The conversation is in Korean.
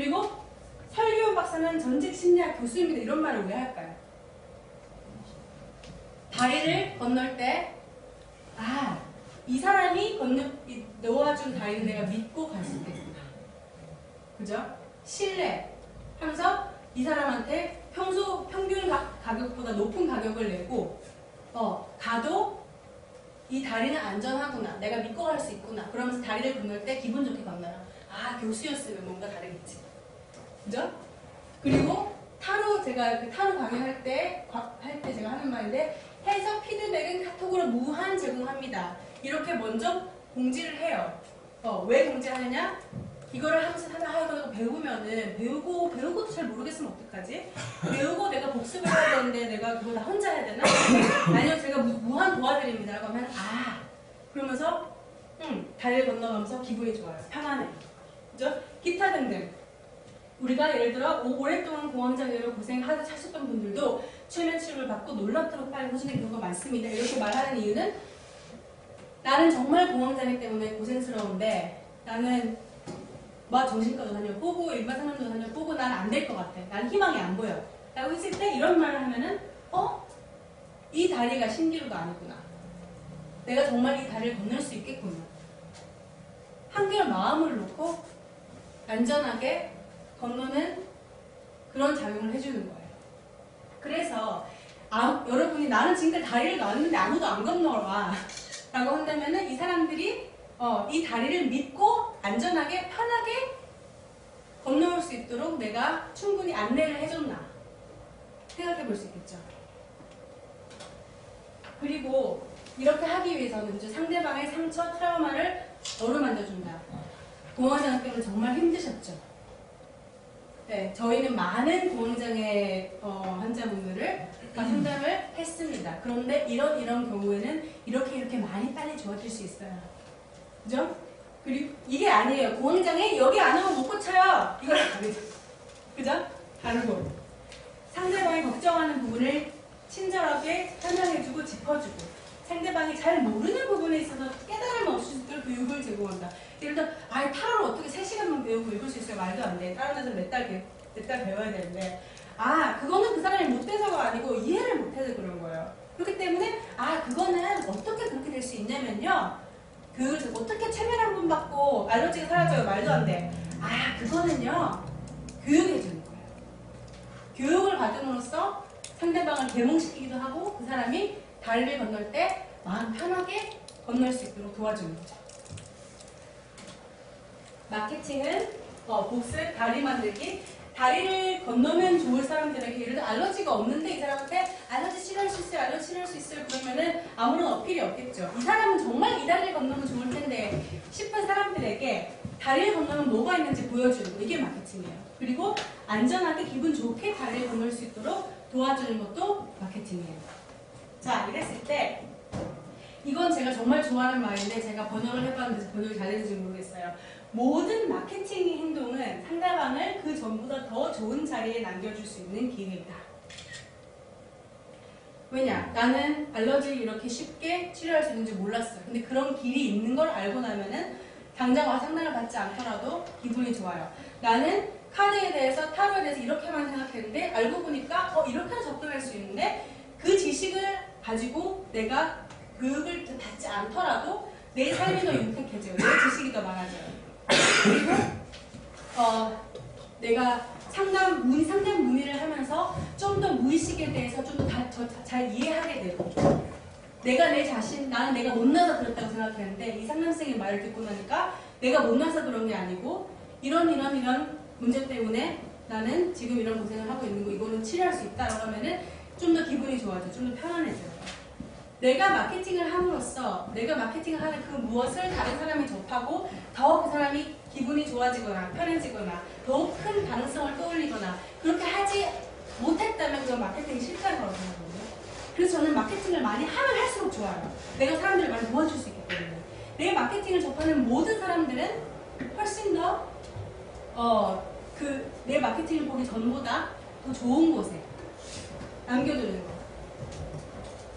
그리고 설기훈 박사는 전직 심리학 교수입니다. 이런 말을 왜 할까요? 다리를 건널 때, 아, 이 사람이 건너, 이- 놓아준 다리는 내가 믿고 갈 수 있겠구나. 그죠? 신뢰 하면서 이 사람한테 평소 평균 가, 가격보다 높은 가격을 내고, 어, 가도 이 다리는 안전하구나. 내가 믿고 갈 수 있구나. 그러면서 다리를 건널 때 기분 좋게 건너요. 아, 교수였으면 뭔가 다르겠지. 그죠? 그리고 타로 제가 그 타로 강의할 때 할 때 제가 하는 말인데 해석 피드백은 카톡으로 무한 제공합니다. 이렇게 먼저 공지를 해요. 어, 왜 공지하느냐? 이거를 하면서 하나 하고 배우면은 배우고 배우고도 잘 모르겠으면 어떡하지? 배우고 내가 복습을 해야 되는데 내가 그거 다 혼자 해야 되나? 아니요 제가 무, 무한 도와드립니다. 그러면 아 그러면서 음 다리를 건너가면서 기분이 좋아요. 편안해. 그죠? 기타 등등. 우리가 예를 들어 오- 오랫동안 공황장애로 고생하셨던 분들도 최면 치료를 받고 놀랍도록 빨리 호전된 경우가 많습니다. 이렇게 말하는 이유는 나는 정말 공황장애 때문에 고생스러운데 나는 뭐 정신과도 다녀보고 일반 상담도 다녀보고 난 안 될 것 같아. 난 희망이 안 보여. 라고 했을 때 이런 말을 하면은 어? 이 다리가 신기루가 아니구나. 내가 정말 이 다리를 건널 수 있겠구나. 한결 마음을 놓고 안전하게 건너는 그런 작용을 해주는 거예요. 그래서 아, 여러분이 나는 지금까지 다리를 놨는데 아무도 안 건너와 라고 한다면은 이 사람들이 어, 이 다리를 믿고 안전하게 편하게 건너올 수 있도록 내가 충분히 안내를 해줬나 생각해 볼 수 있겠죠. 그리고 이렇게 하기 위해서는 이제 상대방의 상처, 트라우마를 어루만져준다. 때문에 정말 힘드셨죠. 네, 저희는 많은 공황장애 어, 환자분들을 상담을 했습니다. 그런데 이런 이런 경우에는 이렇게 이렇게 많이 빨리 좋아질 수 있어요. 그죠? 그리고 이게 아니에요. 공황장애 여기 안 오면 못 고쳐요. 이거랑 다르죠. 그죠? 다르고 상대방이 걱정하는 부분을 친절하게 설명해주고 짚어주고 상대방이 잘 모르는 부분에 있어서 깨 수 있도록 교육을 제공한다. 예를 들어, 아, 타로를 어떻게 3시간만 배우고 읽을 수 있어요? 말도 안 돼. 다른 데서 몇 달, 몇 달 배워야 되는데. 아, 그거는 그 사람이 못해서가 아니고 이해를 못해서 그런 거예요. 그렇기 때문에, 아, 그거는 어떻게 그렇게 될 수 있냐면요. 그, 어떻게 체면 한 번 받고 알러지가 사라져요? 말도 안 돼. 아, 그거는요. 교육해 주는 거예요. 교육을 받음으로써 상대방을 계몽시키기도 하고 그 사람이 다리를 건널 때 마음 편하게 건널 수 있도록 도와주는 거죠. 마케팅은 어, 복습, 다리 만들기. 다리를 건너면 좋을 사람들에게 예를 들어 알러지가 없는데 이 사람한테 알러지 치료할 수 있어요, 알러지 치료할 수 있어요 그러면은 아무런 어필이 없겠죠. 이 사람은 정말 이 다리를 건너면 좋을 텐데 싶은 사람들에게 다리를 건너면 뭐가 있는지 보여주는 거 이게 마케팅이에요. 그리고 안전하게 기분 좋게 다리를 건널 수 있도록 도와주는 것도 마케팅이에요. 자, 이랬을 때 이건 제가 정말 좋아하는 말인데 제가 번역을 해봤는데 번역이 잘 되는지 모르겠어요. 모든 마케팅 행동은 상대방을 그 전보다 더 좋은 자리에 남겨줄 수 있는 기회이다. 왜냐? 나는 알러지를 이렇게 쉽게 치료할 수 있는지 몰랐어요. 근데 그런 길이 있는 걸 알고 나면은 당장 와 상담을 받지 않더라도 기분이 좋아요. 나는 카드에 대해서 타로에 대해서 이렇게만 생각했는데 알고 보니까 어 이렇게 접근할 수 있는데 그 지식을 가지고 내가 교육을 받지 않더라도 내 삶이 더 윤택해져요. 내 지식이 더 많아져요. 그리고 어, 내가 상담 문의 상담 문의를 하면서 좀 더 무의식에 대해서 좀 더잘 이해하게 되고 내가 내 자신 나는 내가 못나서 그렇다고 생각했는데 이 상담생의 말을 듣고 나니까 내가 못나서 그런 게 아니고 이런 이런 이런 문제 때문에 나는 지금 이런 고생을 하고 있는 거 이거는 치료할 수 있다라고 하면은 좀 더 기분이 좋아져 좀 더 편안해져요. 내가 마케팅을 함으로써 내가 마케팅을 하는 그 무엇을 다른 사람이 접하고 더 그 사람이 기분이 좋아지거나 편해지거나 더큰 가능성을 떠올리거나 그렇게 하지 못했다면 그건 마케팅이 실패한 거라고 생각하거든요. 그래서 저는 마케팅을 많이 하면 할수록 좋아요. 내가 사람들을 많이 도와줄 수 있기 때문에. 내 마케팅을 접하는 모든 사람들은 훨씬 더, 어, 그, 내 마케팅을 보기 전보다 더 좋은 곳에 남겨두는 거.